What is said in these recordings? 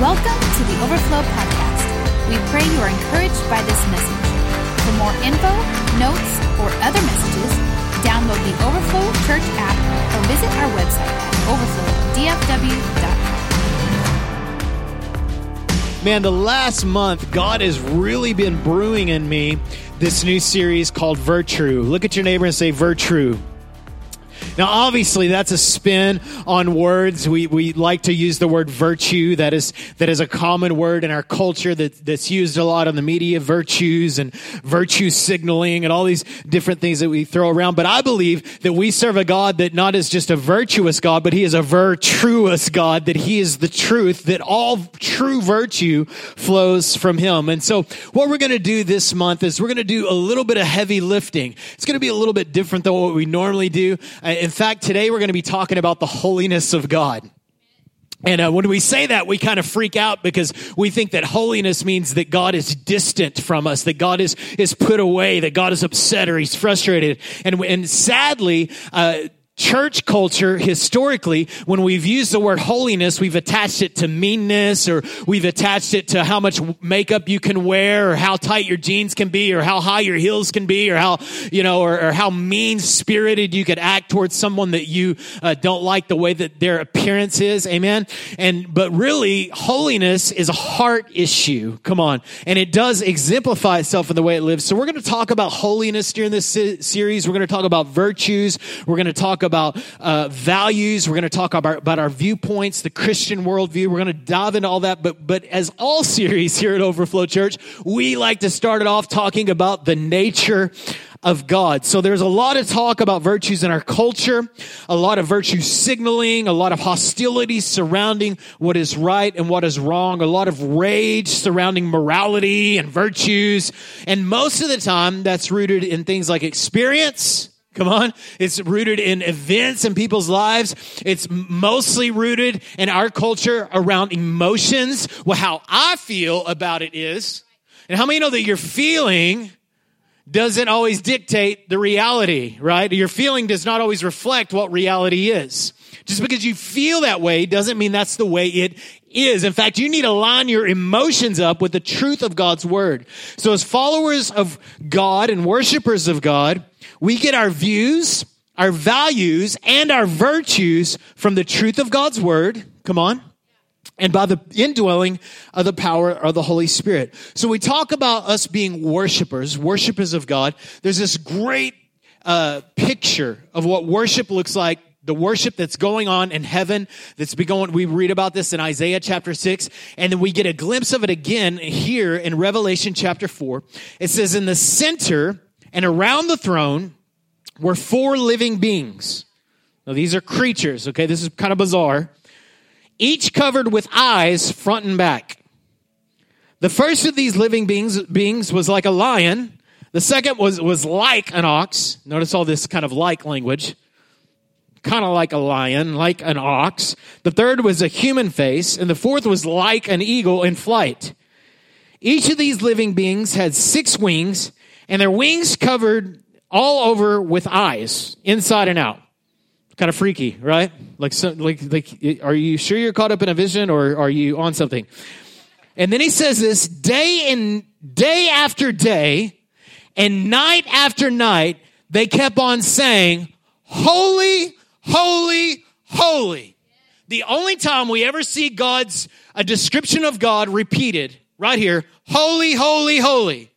Welcome to the Overflow Podcast. We pray you are encouraged by this message. For more info, notes, or other messages, download the Overflow Church app or visit our website at overflowdfw.com. Man, the last month, God has really been brewing in me this new series called Virtue. Look at your neighbor and say, Virtue. Now, obviously, that's a spin on words. We, we like to use the word virtue. That is, that is a common word in our culture that, that's used a lot on the media, virtues and virtue signaling and all these different things that we throw around. But I believe that we serve a God that not is just a virtuous God, but he is a virtuous God, that he is the truth, that all true virtue flows from him. And so what we're going to do this month is we're going to do a little bit of heavy lifting. It's going to be a little bit different than what we normally do. Uh, in fact, today we're going to be talking about the holiness of God. And uh, when we say that, we kind of freak out because we think that holiness means that God is distant from us, that God is is put away, that God is upset or He's frustrated. And and sadly, uh, church culture historically when we've used the word holiness we've attached it to meanness or we've attached it to how much makeup you can wear or how tight your jeans can be or how high your heels can be or how you know or, or how mean spirited you could act towards someone that you uh, don't like the way that their appearance is. Amen? And but really holiness is a heart issue. Come on. And it does exemplify itself in the way it lives. So we're going to talk about holiness during this series. We're going to talk about virtues. We're going to talk about uh, values. We're going to talk about, about our viewpoints, the Christian worldview. We're going to dive into all that. But, but as all series here at Overflow Church, we like to start it off talking about the nature of God. So there's a lot of talk about virtues in our culture, a lot of virtue signaling, a lot of hostility surrounding what is right and what is wrong, a lot of rage surrounding morality and virtues. And most of the time that's rooted in things like experience, Come on. It's rooted in events in people's lives. It's mostly rooted in our culture around emotions. Well, how I feel about it is, and how many know that your feeling doesn't always dictate the reality, right? Your feeling does not always reflect what reality is. Just because you feel that way doesn't mean that's the way it is. In fact, you need to line your emotions up with the truth of God's word. So as followers of God and worshipers of God, we get our views, our values, and our virtues from the truth of God's word. Come on. And by the indwelling of the power of the Holy Spirit. So we talk about us being worshipers, worshipers of God. There's this great uh, picture of what worship looks like the worship that's going on in heaven that's been going we read about this in isaiah chapter 6 and then we get a glimpse of it again here in revelation chapter 4 it says in the center and around the throne were four living beings. Now, these are creatures, okay? This is kind of bizarre. Each covered with eyes front and back. The first of these living beings, beings was like a lion. The second was, was like an ox. Notice all this kind of like language. Kind of like a lion, like an ox. The third was a human face. And the fourth was like an eagle in flight. Each of these living beings had six wings and their wings covered all over with eyes, inside and out. Kind of freaky, right? Like, so, like, like, are you sure you're caught up in a vision, or are you on something? And then he says this day and day after day, and night after night, they kept on saying, "Holy, holy, holy." The only time we ever see God's a description of God repeated right here, "Holy, holy, holy."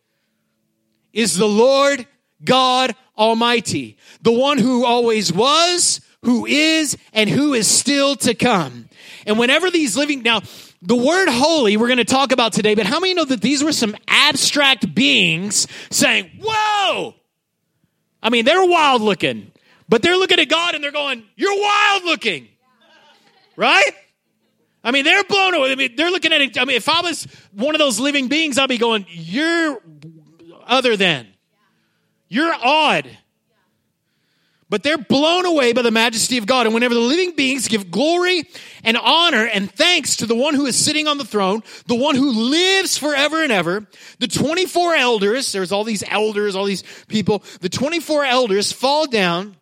Is the Lord God Almighty, the one who always was, who is, and who is still to come. And whenever these living, now, the word holy we're going to talk about today, but how many know that these were some abstract beings saying, whoa! I mean, they're wild looking, but they're looking at God and they're going, you're wild looking. Right? I mean, they're blown away. I mean, they're looking at it. I mean, if I was one of those living beings, I'd be going, you're other than. You're odd. But they're blown away by the majesty of God. And whenever the living beings give glory and honor and thanks to the one who is sitting on the throne, the one who lives forever and ever, the 24 elders, there's all these elders, all these people, the 24 elders fall down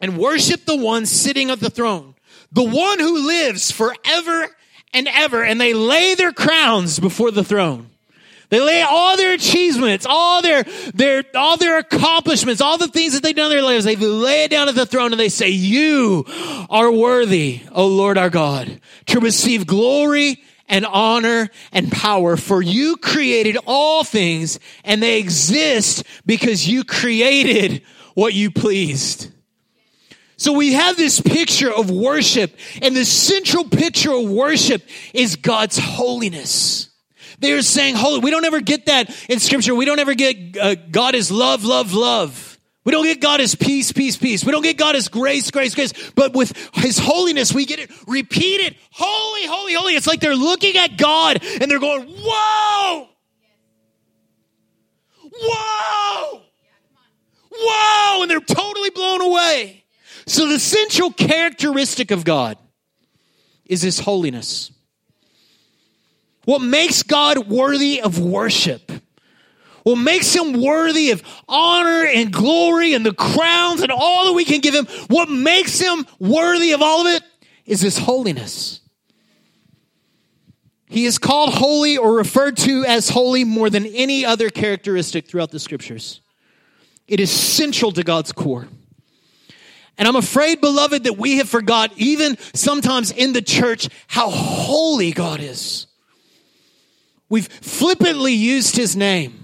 and worship the one sitting at the throne, the one who lives forever and ever, and they lay their crowns before the throne. They lay all their achievements, all their, their, all their accomplishments, all the things that they've done in their lives. They lay it down at the throne and they say, you are worthy, O Lord our God, to receive glory and honor and power for you created all things and they exist because you created what you pleased. So we have this picture of worship and the central picture of worship is God's holiness. They're saying holy. We don't ever get that in scripture. We don't ever get uh, God is love, love, love. We don't get God as peace, peace, peace. We don't get God as grace, grace, grace. But with His holiness, we get it repeated. Holy, holy, holy. It's like they're looking at God and they're going, whoa! Whoa! Whoa! And they're totally blown away. So the central characteristic of God is His holiness. What makes God worthy of worship? What makes him worthy of honor and glory and the crowns and all that we can give him? What makes him worthy of all of it is his holiness. He is called holy or referred to as holy more than any other characteristic throughout the scriptures. It is central to God's core. And I'm afraid, beloved, that we have forgot, even sometimes in the church, how holy God is. We've flippantly used his name.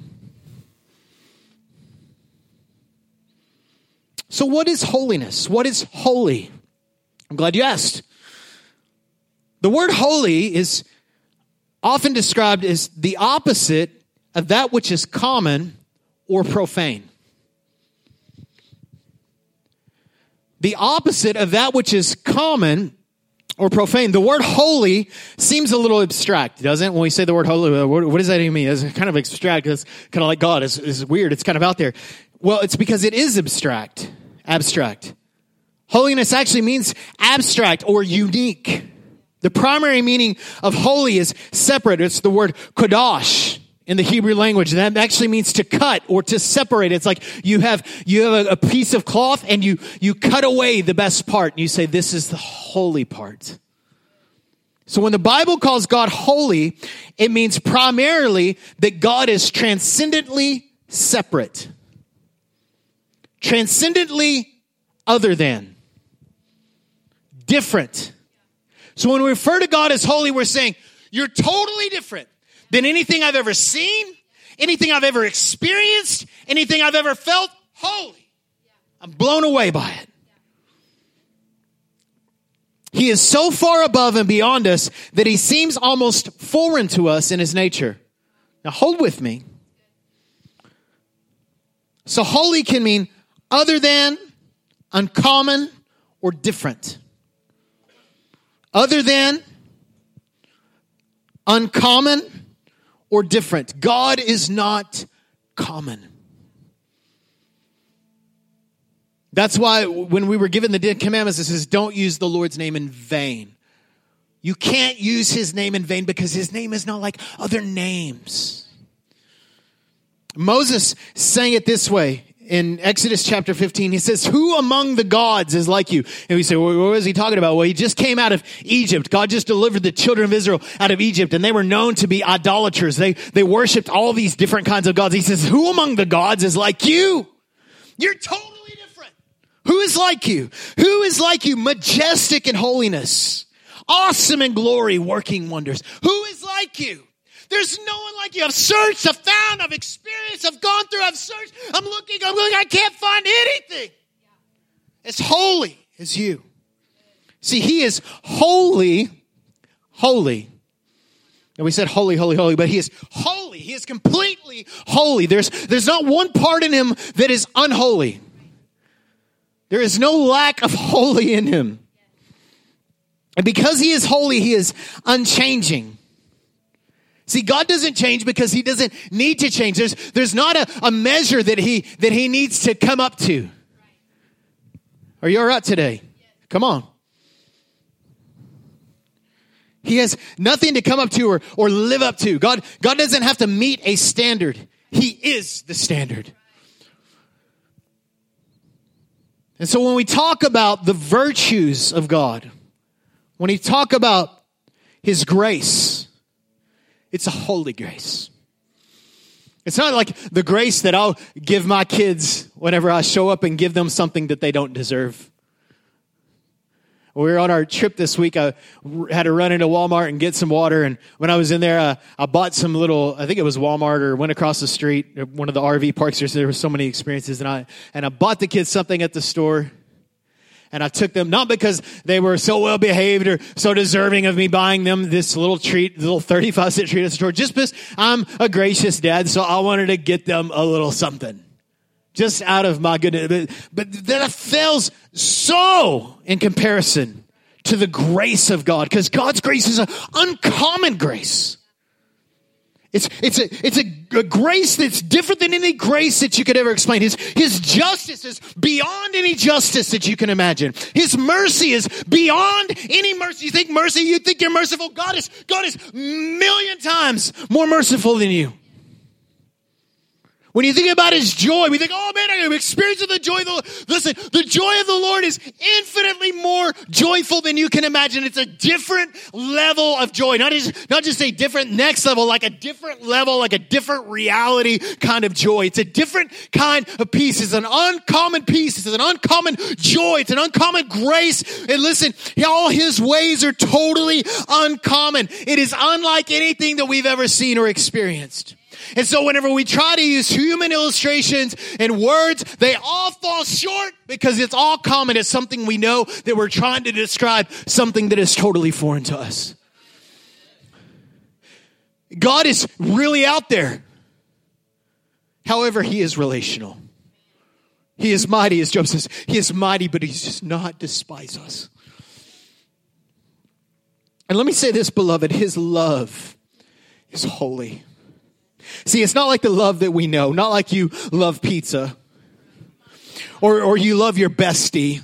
So, what is holiness? What is holy? I'm glad you asked. The word holy is often described as the opposite of that which is common or profane. The opposite of that which is common or profane. The word holy seems a little abstract, doesn't it? When we say the word holy, uh, what, does that even mean? It's kind of abstract. It's kind of like God. It's, it's weird. It's kind of out there. Well, it's because it is abstract. Abstract. Holiness actually means abstract or unique. The primary meaning of holy is separate. It's the word kodash in the Hebrew language. That actually means to cut or to separate. It's like you have, you have a, a, piece of cloth and you, you cut away the best part and you say, this is the holy part. So when the Bible calls God holy, it means primarily that God is transcendently separate. Transcendently other than. Different. So when we refer to God as holy, we're saying, you're totally different than anything I've ever seen, anything I've ever experienced, anything I've ever felt. Holy. I'm blown away by it. He is so far above and beyond us that he seems almost foreign to us in his nature. Now hold with me. So holy can mean other than, uncommon, or different. Other than, uncommon, or different. God is not common. That's why when we were given the Ten Commandments, it says, don't use the Lord's name in vain. You can't use his name in vain because his name is not like other names. Moses sang it this way in Exodus chapter 15, he says, Who among the gods is like you? And we say, well, What is he talking about? Well, he just came out of Egypt. God just delivered the children of Israel out of Egypt, and they were known to be idolaters. They, they worshiped all these different kinds of gods. He says, Who among the gods is like you? You're totally different. Who is like you? Who is like you? Majestic in holiness, awesome in glory, working wonders. Who is like you? There's no one like you. I've searched, I've found, I've experienced, I've gone through, I've searched, I'm looking, I'm looking, I can't find anything. As holy as you. See, he is holy, holy. And we said holy, holy, holy, but he is holy. He is completely holy. There's, there's not one part in him that is unholy. There is no lack of holy in him. And because he is holy, he is unchanging. See, God doesn't change because he doesn't need to change. There's, there's not a, a measure that he, that he needs to come up to. Are you all right today? Come on. He has nothing to come up to or, or live up to. God, God doesn't have to meet a standard. He is the standard. And so when we talk about the virtues of God, when we talk about His grace. It's a holy grace. It's not like the grace that I'll give my kids whenever I show up and give them something that they don't deserve. we were on our trip this week. I had to run into Walmart and get some water. And when I was in there, uh, I bought some little, I think it was Walmart or went across the street, one of the RV parks. There were so many experiences. And I, and I bought the kids something at the store and I took them not because they were so well behaved or so deserving of me buying them this little treat, little 35 cent treat at the store, just because I'm a gracious dad. So I wanted to get them a little something just out of my goodness. But, but that fails so in comparison to the grace of God because God's grace is an uncommon grace. It's, it's, a, it's a, a, grace that's different than any grace that you could ever explain. His, his justice is beyond any justice that you can imagine. His mercy is beyond any mercy. You think mercy, you think you're merciful. God is, God is million times more merciful than you. When you think about his joy, we think, oh man, I am experiencing the joy of the Lord. Listen, the joy of the Lord is infinitely more joyful than you can imagine. It's a different level of joy. Not just, not just a different next level, like a different level, like a different reality kind of joy. It's a different kind of peace. It's an uncommon peace. It's an uncommon joy. It's an uncommon grace. And listen, all his ways are totally uncommon. It is unlike anything that we've ever seen or experienced. And so whenever we try to use human illustrations and words, they all fall short because it's all common. It's something we know that we're trying to describe something that is totally foreign to us. God is really out there. However, he is relational. He is mighty, as Job says. He is mighty, but he does not despise us. And let me say this, beloved his love is holy. See, it's not like the love that we know, not like you love pizza or, or you love your bestie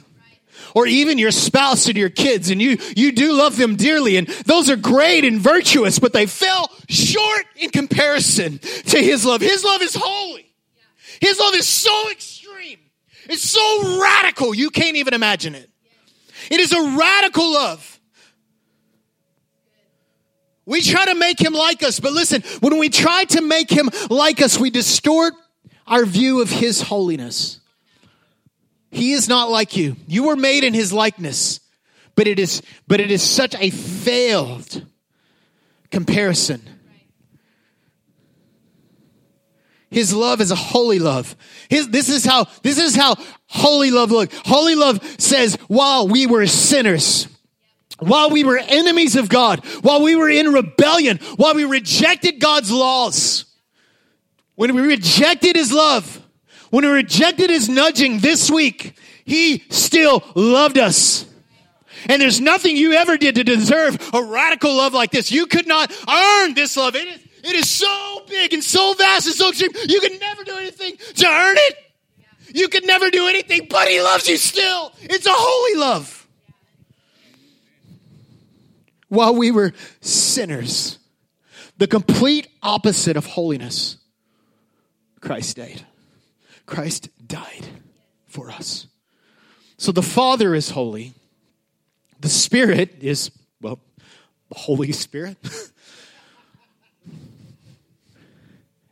or even your spouse and your kids and you, you do love them dearly and those are great and virtuous, but they fell short in comparison to his love. His love is holy. His love is so extreme. It's so radical. You can't even imagine it. It is a radical love. We try to make him like us, but listen, when we try to make him like us, we distort our view of his holiness. He is not like you. You were made in his likeness, but it is, but it is such a failed comparison. His love is a holy love. His, this is how, this is how holy love looks. Holy love says, while we were sinners, while we were enemies of God, while we were in rebellion, while we rejected God's laws, when we rejected His love, when we rejected His nudging this week, He still loved us. And there's nothing you ever did to deserve a radical love like this. You could not earn this love. It is, it is so big and so vast and so extreme. You could never do anything to earn it. You could never do anything, but He loves you still. It's a holy love while we were sinners. The complete opposite of holiness. Christ died. Christ died for us. So the Father is holy. The Spirit is, well, the Holy Spirit.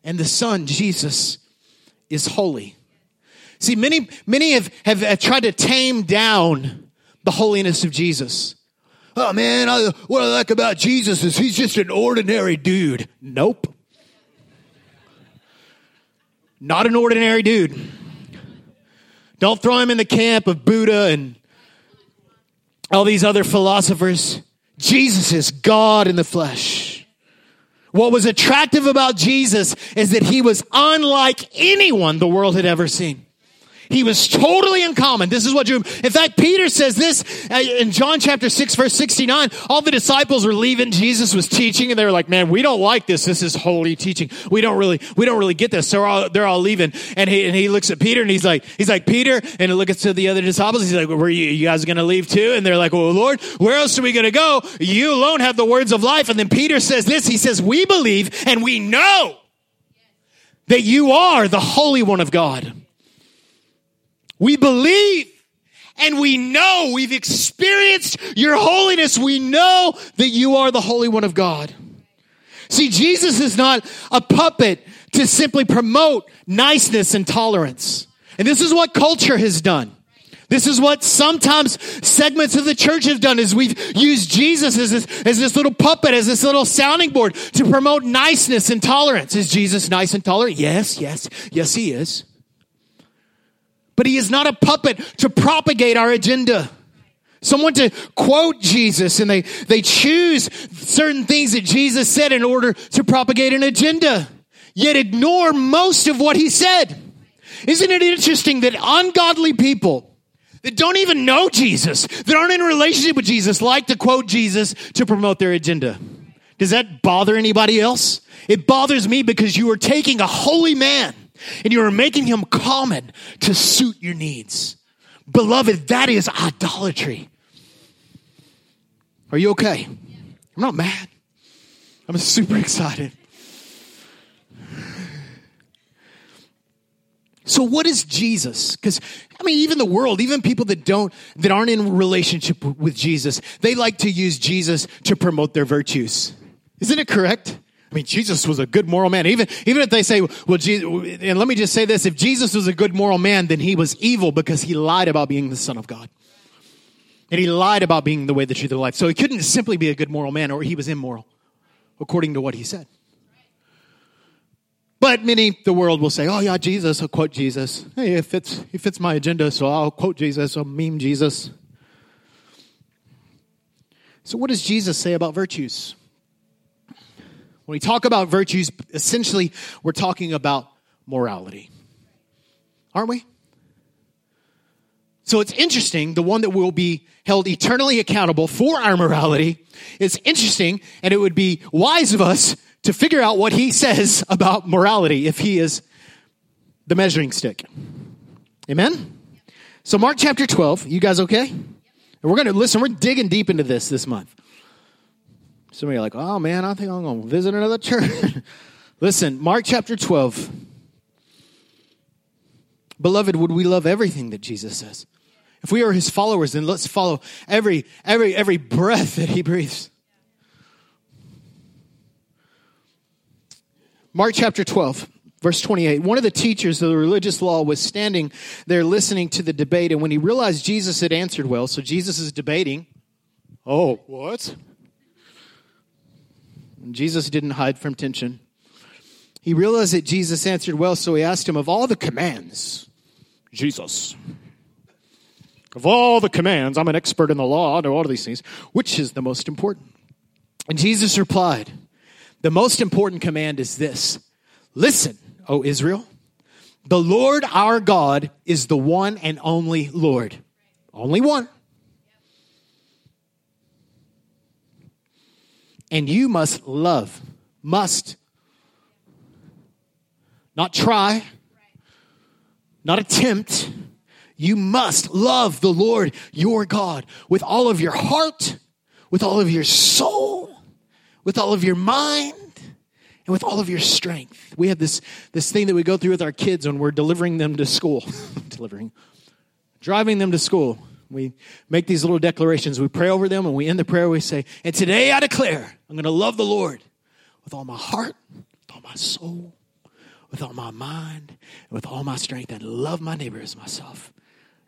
and the Son, Jesus, is holy. See, many, many have, have, have tried to tame down the holiness of Jesus oh man, I, what I like about Jesus is he's just an ordinary dude. Nope. Not an ordinary dude. Don't throw him in the camp of Buddha and all these other philosophers. Jesus is God in the flesh. What was attractive about Jesus is that he was unlike anyone the world had ever seen. He was totally uncommon. This is what you, in fact, Peter says this uh, in John chapter 6 verse 69. All the disciples were leaving. Jesus was teaching and they were like, man, we don't like this. This is holy teaching. We don't really, we don't really get this. So they're all, they're all leaving. And he, and he looks at Peter and he's like, he's like, Peter, and he looks to the other disciples. He's like, were you, you guys going to leave too? And they're like, well, Lord, where else are we going to go? You alone have the words of life. And then Peter says this. He says, we believe and we know that you are the Holy One of God. We believe and we know we've experienced your holiness. We know that you are the Holy One of God. See, Jesus is not a puppet to simply promote niceness and tolerance. And this is what culture has done. This is what sometimes segments of the church have done is we've used Jesus as this, as this little puppet, as this little sounding board to promote niceness and tolerance. Is Jesus nice and tolerant? Yes, yes, yes, he is. But he is not a puppet to propagate our agenda. Someone to quote Jesus and they, they choose certain things that Jesus said in order to propagate an agenda, yet ignore most of what he said. Isn't it interesting that ungodly people that don't even know Jesus, that aren't in a relationship with Jesus, like to quote Jesus to promote their agenda? Does that bother anybody else? It bothers me because you are taking a holy man and you are making him common to suit your needs. Beloved, that is idolatry. Are you okay? I'm not mad. I'm super excited. So what is Jesus? Because I mean, even the world, even people that don't, that aren't in relationship with Jesus, they like to use Jesus to promote their virtues. Isn't it correct? I mean, Jesus was a good moral man. Even, even if they say, well, Jesus, and let me just say this, if Jesus was a good moral man, then he was evil because he lied about being the son of God. And he lied about being the way, the truth, and the life. So he couldn't simply be a good moral man or he was immoral, according to what he said. But many, the world will say, oh yeah, Jesus, I'll quote Jesus. Hey, it fits, it fits my agenda, so I'll quote Jesus, I'll meme Jesus. So what does Jesus say about virtues? When we talk about virtues, essentially we're talking about morality. Aren't we? So it's interesting, the one that will be held eternally accountable for our morality. It's interesting, and it would be wise of us to figure out what he says about morality if he is the measuring stick. Amen? So, Mark chapter 12, you guys okay? And we're going to listen, we're digging deep into this this month. Some of you are like, oh man, I think I'm going to visit another church. listen, Mark chapter 12. Beloved, would we love everything that Jesus says? If we are his followers, then let's follow every, every, every breath that he breathes. Mark chapter 12, verse 28. One of the teachers of the religious law was standing there listening to the debate, and when he realized Jesus had answered well, so Jesus is debating. Oh, what? Jesus didn't hide from tension. He realized that Jesus answered well, so he asked him, Of all the commands, Jesus, of all the commands, I'm an expert in the law, I know all of these things, which is the most important? And Jesus replied, the most important command is this Listen, O Israel, the Lord our God is the one and only Lord. Only one. And you must love, must. Not try, not attempt. You must love the Lord your God with all of your heart, with all of your soul, with all of your mind and with all of your strength. We have this, this thing that we go through with our kids when we're delivering them to school. delivering, driving them to school. We make these little declarations. We pray over them and we end the prayer. We say, And today I declare I'm going to love the Lord with all my heart, with all my soul, with all my mind, and with all my strength, and love my neighbor as myself.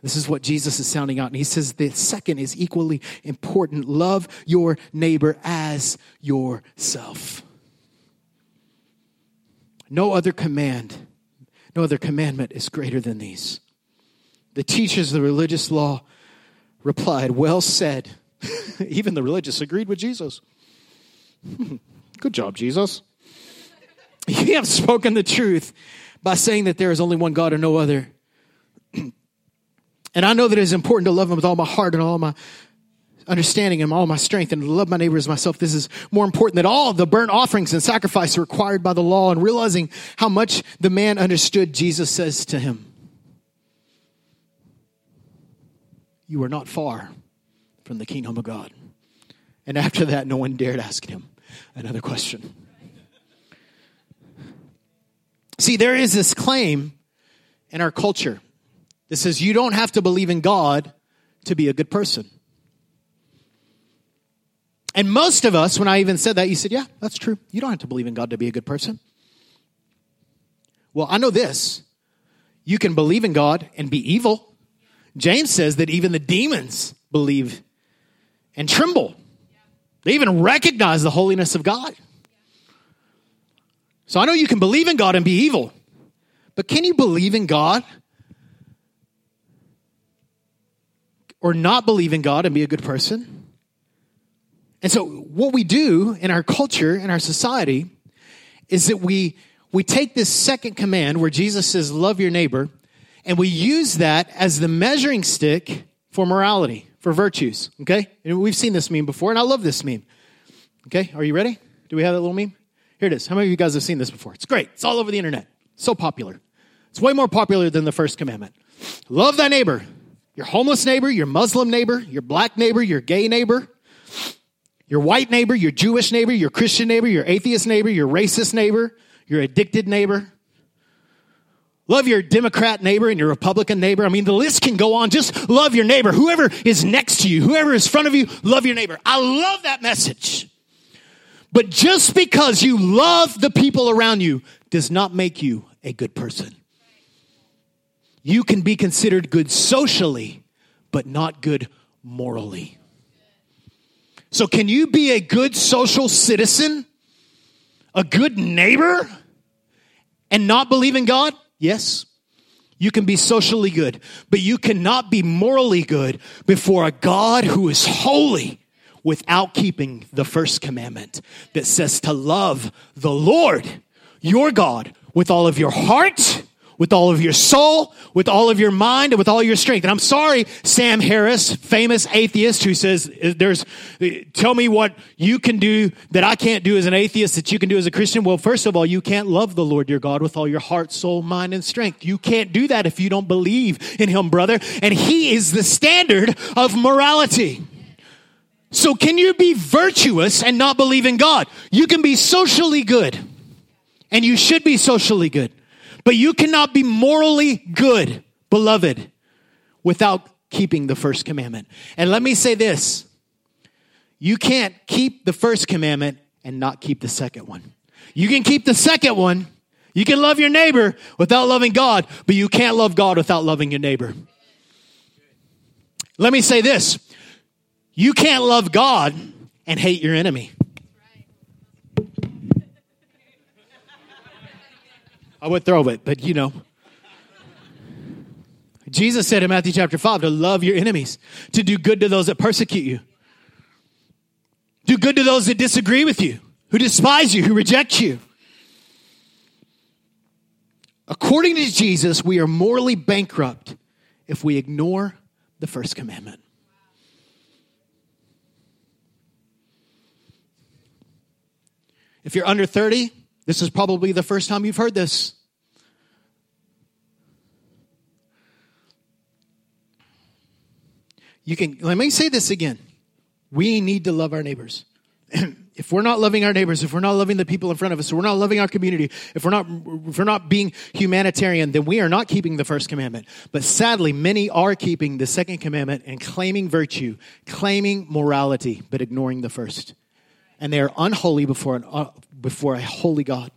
This is what Jesus is sounding out. And he says the second is equally important love your neighbor as yourself. No other command, no other commandment is greater than these. The teachers of the religious law replied, Well said. Even the religious agreed with Jesus. Good job, Jesus. You have spoken the truth by saying that there is only one God and no other. And I know that it is important to love him with all my heart and all my understanding and all my strength and to love my neighbor as myself. This is more important than all the burnt offerings and sacrifice required by the law and realizing how much the man understood, Jesus says to him, You are not far from the kingdom of God. And after that, no one dared ask him another question. See, there is this claim in our culture that says you don't have to believe in God to be a good person. And most of us, when I even said that, you said, Yeah, that's true. You don't have to believe in God to be a good person. Well, I know this you can believe in God and be evil. James says that even the demons believe and tremble. They even recognize the holiness of God. So I know you can believe in God and be evil, but can you believe in God or not believe in God and be a good person? And so what we do in our culture, in our society, is that we we take this second command where Jesus says, Love your neighbor, and we use that as the measuring stick for morality, for virtues. Okay? And we've seen this meme before, and I love this meme. Okay? Are you ready? Do we have that little meme? Here it is. How many of you guys have seen this before? It's great. It's all over the internet. So popular. It's way more popular than the first commandment. Love thy neighbor. Your homeless neighbor, your Muslim neighbor, your black neighbor, your gay neighbor, your white neighbor, your Jewish neighbor, your Christian neighbor, your atheist neighbor, your racist neighbor, your addicted neighbor. Love your Democrat neighbor and your Republican neighbor. I mean, the list can go on. Just love your neighbor. Whoever is next to you, whoever is in front of you, love your neighbor. I love that message. But just because you love the people around you does not make you a good person. You can be considered good socially, but not good morally. So, can you be a good social citizen, a good neighbor, and not believe in God? Yes. You can be socially good, but you cannot be morally good before a God who is holy without keeping the first commandment that says to love the Lord, your God, with all of your heart, with all of your soul, with all of your mind, and with all your strength. And I'm sorry, Sam Harris, famous atheist who says there's, tell me what you can do that I can't do as an atheist that you can do as a Christian. Well, first of all, you can't love the Lord your God with all your heart, soul, mind, and strength. You can't do that if you don't believe in him, brother. And he is the standard of morality. So can you be virtuous and not believe in God? You can be socially good. And you should be socially good. But you cannot be morally good, beloved, without keeping the first commandment. And let me say this you can't keep the first commandment and not keep the second one. You can keep the second one. You can love your neighbor without loving God, but you can't love God without loving your neighbor. Let me say this you can't love God and hate your enemy. I would throw it, but you know. Jesus said in Matthew chapter 5 to love your enemies, to do good to those that persecute you, do good to those that disagree with you, who despise you, who reject you. According to Jesus, we are morally bankrupt if we ignore the first commandment. If you're under 30, this is probably the first time you've heard this. You can, let me say this again. We need to love our neighbors. if we're not loving our neighbors, if we're not loving the people in front of us, if we're not loving our community, if we're not, if we're not being humanitarian, then we are not keeping the first commandment. But sadly, many are keeping the second commandment and claiming virtue, claiming morality, but ignoring the first. And they are unholy before, an, uh, before a holy God.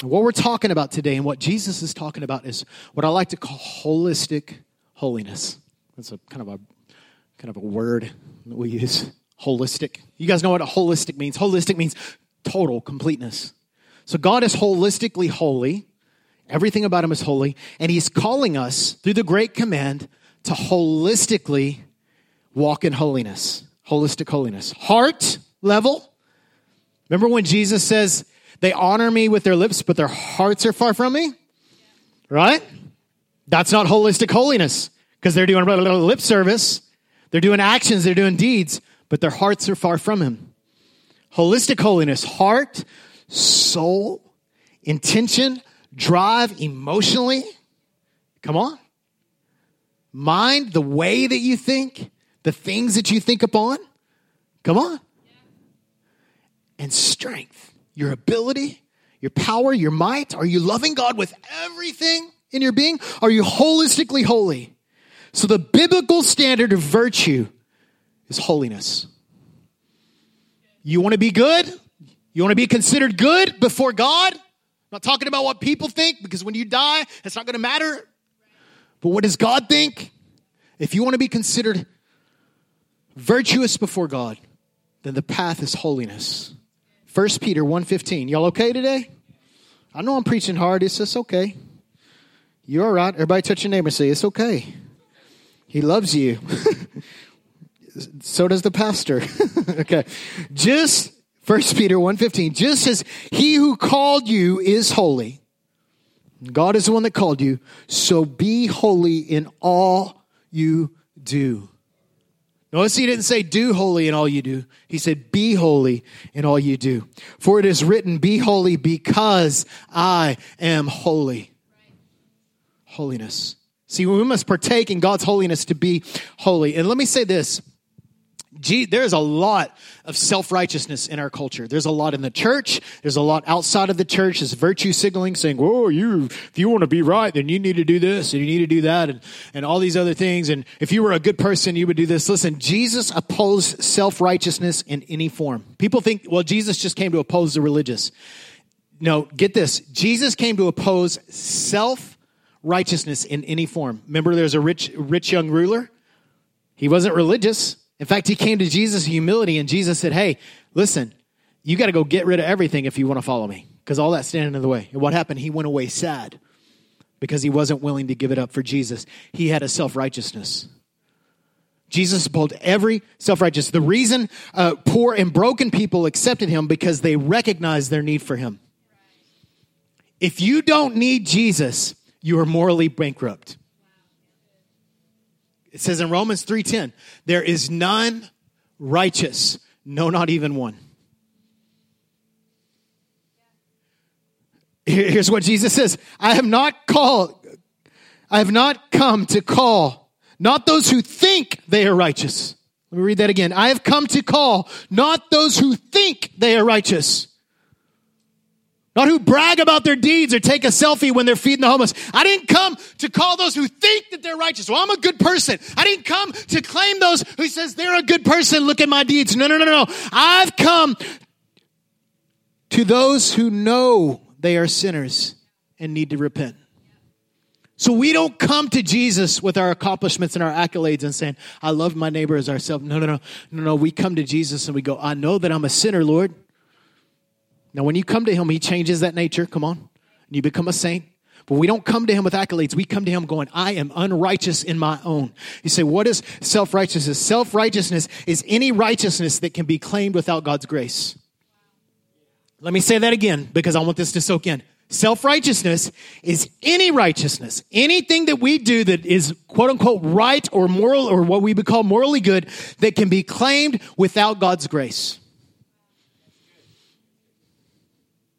What we're talking about today and what Jesus is talking about is what I like to call holistic holiness. That's a kind of a kind of a word that we use. Holistic. You guys know what a holistic means? Holistic means total completeness. So God is holistically holy. Everything about him is holy, and he's calling us through the great command to holistically walk in holiness. Holistic holiness. Heart level. Remember when Jesus says, they honor me with their lips, but their hearts are far from me? Right? That's not holistic holiness because they're doing a little lip service, they're doing actions, they're doing deeds, but their hearts are far from Him. Holistic holiness, heart, soul, intention, drive emotionally. Come on. Mind, the way that you think, the things that you think upon. Come on. And strength, your ability, your power, your might. Are you loving God with everything in your being? Are you holistically holy? So the biblical standard of virtue is holiness. You want to be good? You want to be considered good before God? I'm not talking about what people think because when you die, it's not going to matter. But what does God think? If you want to be considered virtuous before God, then the path is holiness. 1 Peter 1:15. Y'all okay today? I know I'm preaching hard. It's just okay. You're all right. Everybody touch your neighbor and say, It's okay. He loves you. so does the pastor. okay. Just First Peter 1:15, just as he who called you is holy. God is the one that called you, so be holy in all you do. Notice he didn't say do holy in all you do. He said be holy in all you do. For it is written, be holy because I am holy. Holiness. See, we must partake in God's holiness to be holy. And let me say this. Gee, there's a lot of self-righteousness in our culture. There's a lot in the church. There's a lot outside of the church. There's virtue signaling saying, whoa, you, if you want to be right, then you need to do this and you need to do that and, and all these other things. And if you were a good person, you would do this. Listen, Jesus opposed self-righteousness in any form. People think, well, Jesus just came to oppose the religious. No, get this. Jesus came to oppose self-righteousness in any form. Remember there's a rich, rich young ruler? He wasn't religious. In fact, he came to Jesus in humility, and Jesus said, Hey, listen, you got to go get rid of everything if you want to follow me, because all that's standing in the way. And what happened? He went away sad because he wasn't willing to give it up for Jesus. He had a self righteousness. Jesus pulled every self righteous. The reason uh, poor and broken people accepted him because they recognized their need for him. If you don't need Jesus, you are morally bankrupt. It says in Romans 3:10, there is none righteous, no not even one. Here's what Jesus says, I have not called I have not come to call not those who think they are righteous. Let me read that again. I have come to call not those who think they are righteous not who brag about their deeds or take a selfie when they're feeding the homeless. I didn't come to call those who think that they're righteous. Well, I'm a good person. I didn't come to claim those who says they're a good person. Look at my deeds. No, no, no, no. I've come to those who know they are sinners and need to repent. So we don't come to Jesus with our accomplishments and our accolades and saying, I love my neighbor as ourselves. No, no, no, no, no. We come to Jesus and we go, I know that I'm a sinner, Lord. Now, when you come to Him, He changes that nature. Come on. And you become a saint. But we don't come to Him with accolades. We come to Him going, I am unrighteous in my own. You say, what is self righteousness? Self righteousness is any righteousness that can be claimed without God's grace. Let me say that again because I want this to soak in. Self righteousness is any righteousness, anything that we do that is quote unquote right or moral or what we would call morally good that can be claimed without God's grace.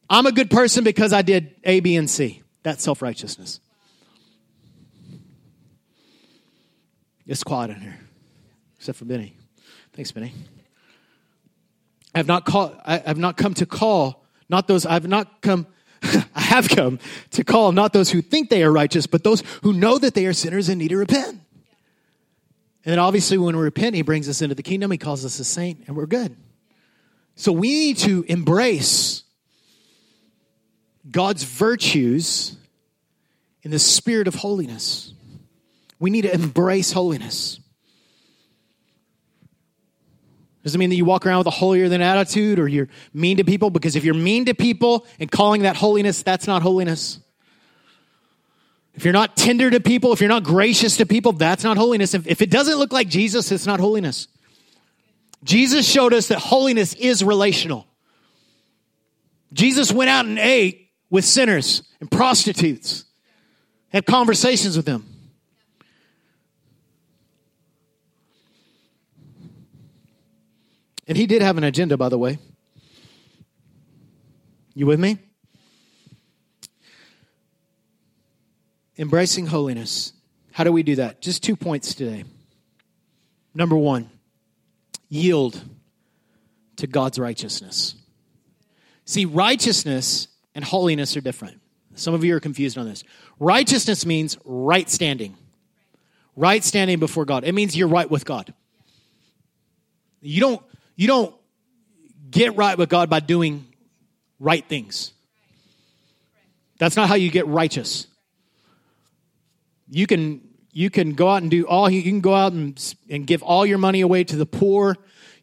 I'm a good person because I did A, B, and C. That's self righteousness. It's quiet in here, except for Benny. Thanks, Benny. I have not called. I have not come to call not those. I have not come. I have come to call not those who think they are righteous, but those who know that they are sinners and need to repent. And then, obviously, when we repent, He brings us into the kingdom. He calls us a saint, and we're good. So we need to embrace God's virtues in the spirit of holiness. We need to embrace holiness. Doesn't mean that you walk around with a holier than attitude or you're mean to people, because if you're mean to people and calling that holiness, that's not holiness. If you're not tender to people, if you're not gracious to people, that's not holiness. If, if it doesn't look like Jesus, it's not holiness. Jesus showed us that holiness is relational. Jesus went out and ate with sinners and prostitutes, had conversations with them. And he did have an agenda, by the way. You with me? Embracing holiness. How do we do that? Just two points today. Number one, yield to God's righteousness. See, righteousness and holiness are different. Some of you are confused on this. Righteousness means right standing. Right standing before God. It means you're right with God. You don't, you don't get right with God by doing right things. That's not how you get righteous. You can you can go out and do all you can go out and, and give all your money away to the poor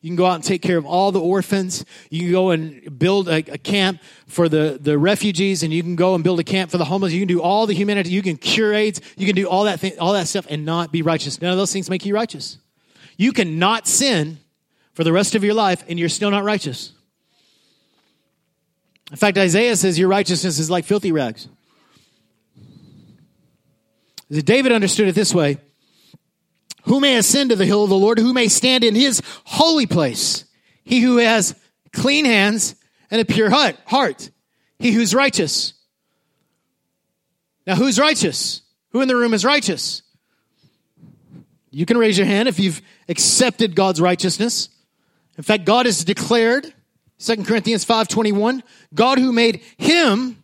you can go out and take care of all the orphans. You can go and build a, a, camp for the, the refugees, and you can go and build a camp for the homeless. You can do all the humanity. You can cure AIDS. You can do all that thing, all that stuff, and not be righteous. None of those things make you righteous. You cannot sin for the rest of your life, and you're still not righteous. In fact, Isaiah says your righteousness is like filthy rags. David understood it this way who may ascend to the hill of the Lord? Who may stand in his holy place? He who has clean hands and a pure heart. He who's righteous. Now, who's righteous? Who in the room is righteous? You can raise your hand if you've accepted God's righteousness. In fact, God has declared, 2 Corinthians 5.21, God who made him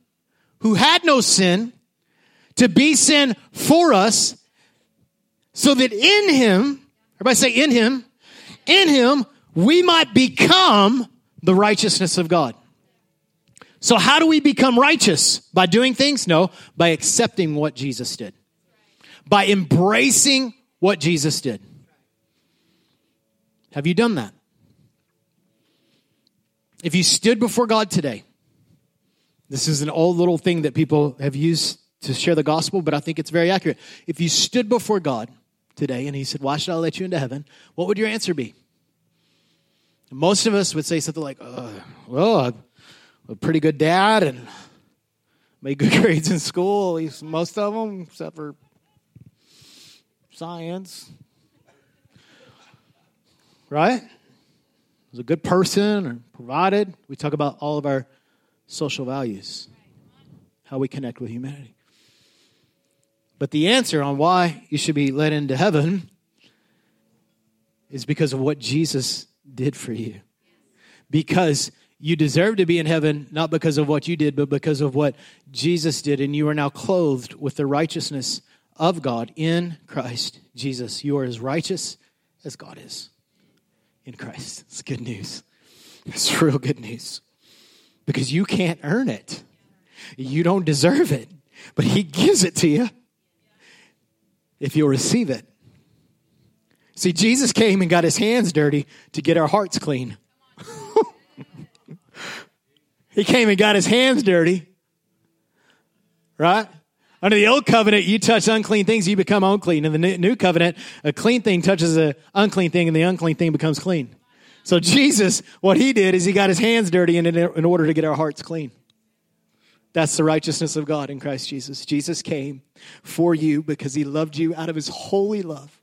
who had no sin to be sin for us so that in him, everybody say in him, in him, we might become the righteousness of God. So how do we become righteous? By doing things? No, by accepting what Jesus did. By embracing what Jesus did. Have you done that? If you stood before God today, this is an old little thing that people have used to share the gospel, but I think it's very accurate. If you stood before God today and he said, Why should I let you into heaven? What would your answer be? most of us would say something like, uh, Well, I'm a pretty good dad and made good grades in school, at least most of them, except for science. Right? Was a good person or provided. We talk about all of our social values, how we connect with humanity. But the answer on why you should be let into heaven is because of what Jesus did for you. Because you deserve to be in heaven, not because of what you did, but because of what Jesus did. And you are now clothed with the righteousness of God in Christ Jesus. You are as righteous as God is in Christ. It's good news. It's real good news. Because you can't earn it, you don't deserve it, but He gives it to you if you'll receive it. See, Jesus came and got his hands dirty to get our hearts clean. he came and got his hands dirty. Right? Under the old covenant, you touch unclean things, you become unclean. In the new covenant, a clean thing touches an unclean thing, and the unclean thing becomes clean. So Jesus, what he did is he got his hands dirty in, in order to get our hearts clean. That's the righteousness of God in Christ Jesus. Jesus came for you because he loved you out of his holy love.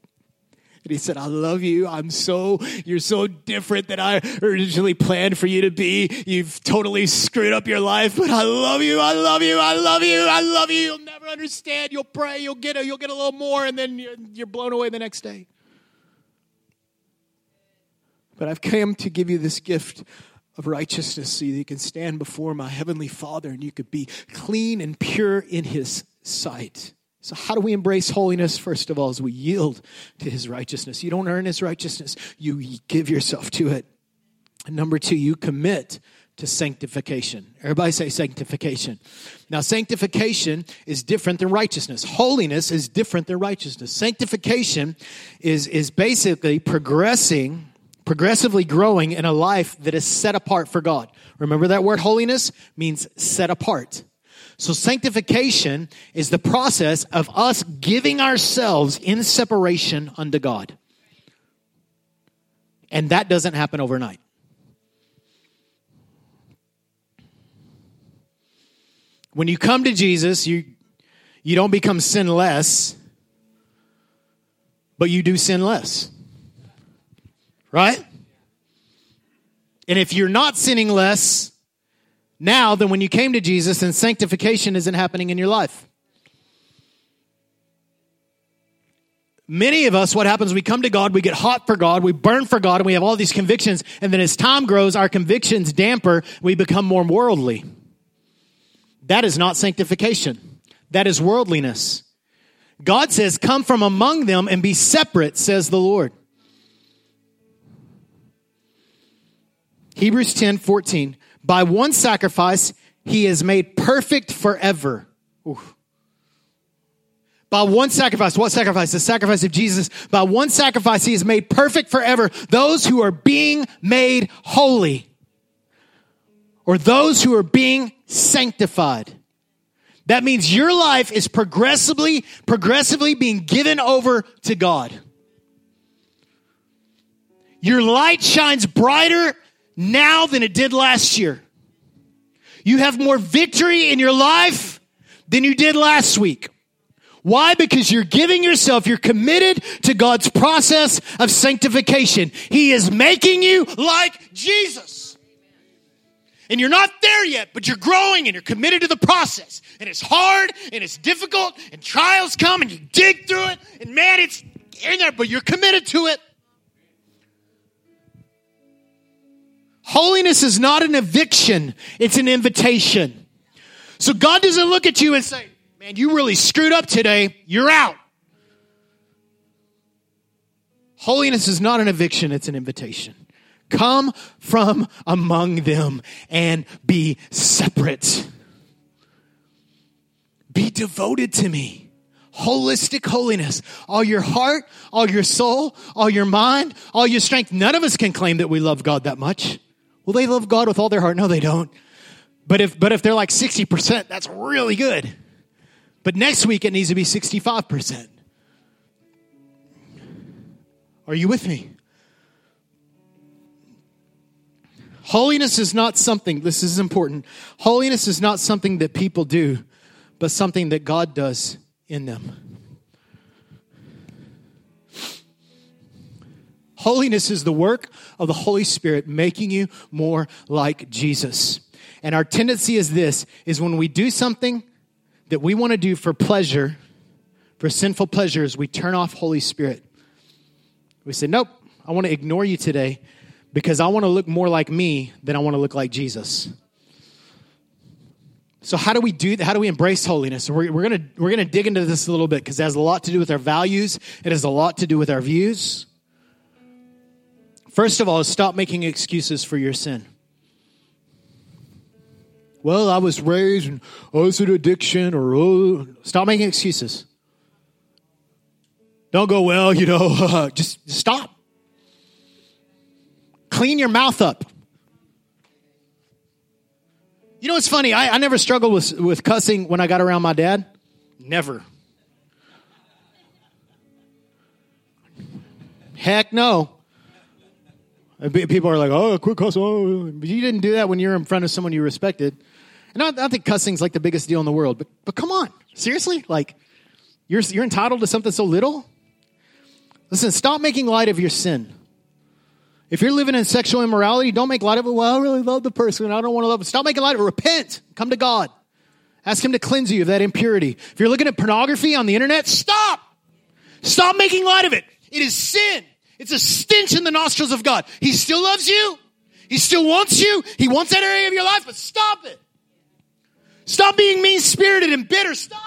And he said, I love you. I'm so, you're so different than I originally planned for you to be. You've totally screwed up your life, but I love you. I love you. I love you. I love you. You'll never understand. You'll pray. You'll get a, you'll get a little more and then you're, you're blown away the next day. But I've come to give you this gift of righteousness so you can stand before my heavenly Father and you could be clean and pure in his sight. So, how do we embrace holiness? First of all, is we yield to his righteousness. You don't earn his righteousness, you give yourself to it. And number two, you commit to sanctification. Everybody say sanctification. Now, sanctification is different than righteousness. Holiness is different than righteousness. Sanctification is, is basically progressing progressively growing in a life that is set apart for God. Remember that word holiness means set apart. So sanctification is the process of us giving ourselves in separation unto God. And that doesn't happen overnight. When you come to Jesus, you, you don't become sinless, but you do sin less. Right? And if you're not sinning less now than when you came to Jesus, then sanctification isn't happening in your life. Many of us, what happens, we come to God, we get hot for God, we burn for God, and we have all these convictions, and then as time grows, our convictions damper, we become more worldly. That is not sanctification. That is worldliness. God says, Come from among them and be separate, says the Lord. Hebrews 10 14. By one sacrifice, he is made perfect forever. By one sacrifice, what sacrifice? The sacrifice of Jesus. By one sacrifice, he is made perfect forever. Those who are being made holy, or those who are being sanctified. That means your life is progressively, progressively being given over to God. Your light shines brighter now than it did last year. You have more victory in your life than you did last week. Why? Because you're giving yourself, you're committed to God's process of sanctification. He is making you like Jesus. And you're not there yet, but you're growing and you're committed to the process. And it's hard and it's difficult and trials come and you dig through it and man, it's in there, but you're committed to it. Holiness is not an eviction, it's an invitation. So God doesn't look at you and say, Man, you really screwed up today. You're out. Holiness is not an eviction, it's an invitation. Come from among them and be separate. Be devoted to me. Holistic holiness. All your heart, all your soul, all your mind, all your strength. None of us can claim that we love God that much. Well, they love God with all their heart. No, they don't. But if, but if they're like 60%, that's really good. But next week it needs to be 65%. Are you with me? Holiness is not something, this is important. Holiness is not something that people do, but something that God does in them. Holiness is the work of the Holy Spirit making you more like Jesus. And our tendency is this is when we do something that we want to do for pleasure, for sinful pleasures, we turn off Holy Spirit. We say, "Nope, I want to ignore you today because I want to look more like me than I want to look like Jesus." So how do we do that? How do we embrace holiness? We're, we're gonna we're gonna dig into this a little bit because it has a lot to do with our values. It has a lot to do with our views. First of all, stop making excuses for your sin. Well, I was raised and oh, it's an addiction or oh. Stop making excuses. Don't go, well, you know, uh, just stop. Clean your mouth up. You know what's funny? I, I never struggled with, with cussing when I got around my dad. Never. Heck no. People are like, oh, quit cussing. Oh. But you didn't do that when you're in front of someone you respected. And I, I think cussing's like the biggest deal in the world. But, but come on. Seriously? Like, you're, you're entitled to something so little? Listen, stop making light of your sin. If you're living in sexual immorality, don't make light of it. Well, I really love the person. I don't want to love it. Stop making light of it. Repent. Come to God. Ask Him to cleanse you of that impurity. If you're looking at pornography on the internet, stop. Stop making light of it. It is sin. It's a stench in the nostrils of God. He still loves you. He still wants you. He wants that area of your life, but stop it. Stop being mean spirited and bitter. Stop.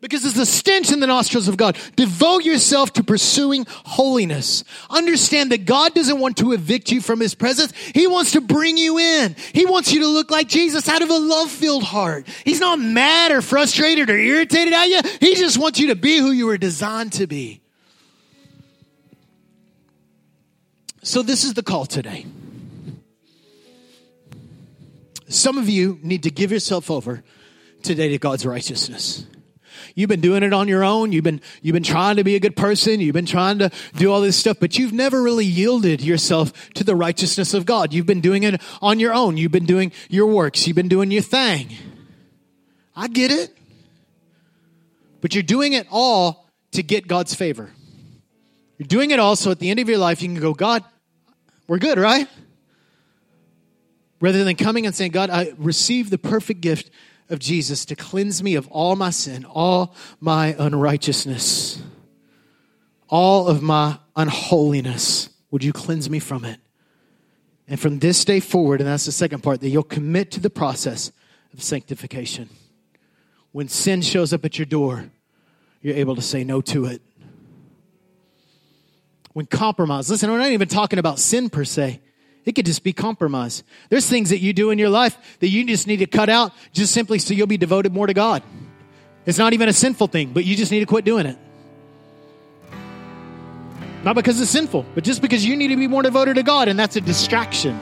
Because it's a stench in the nostrils of God. Devote yourself to pursuing holiness. Understand that God doesn't want to evict you from His presence. He wants to bring you in. He wants you to look like Jesus out of a love filled heart. He's not mad or frustrated or irritated at you. He just wants you to be who you were designed to be. So, this is the call today. Some of you need to give yourself over today to God's righteousness. You've been doing it on your own. You've been, you've been trying to be a good person. You've been trying to do all this stuff, but you've never really yielded yourself to the righteousness of God. You've been doing it on your own. You've been doing your works. You've been doing your thing. I get it. But you're doing it all to get God's favor. You're doing it all so at the end of your life you can go, God, we're good, right? Rather than coming and saying, God, I receive the perfect gift of Jesus to cleanse me of all my sin, all my unrighteousness, all of my unholiness. Would you cleanse me from it? And from this day forward, and that's the second part, that you'll commit to the process of sanctification. When sin shows up at your door, you're able to say no to it. When compromise, listen, we're not even talking about sin per se. It could just be compromise. There's things that you do in your life that you just need to cut out just simply so you'll be devoted more to God. It's not even a sinful thing, but you just need to quit doing it. Not because it's sinful, but just because you need to be more devoted to God, and that's a distraction.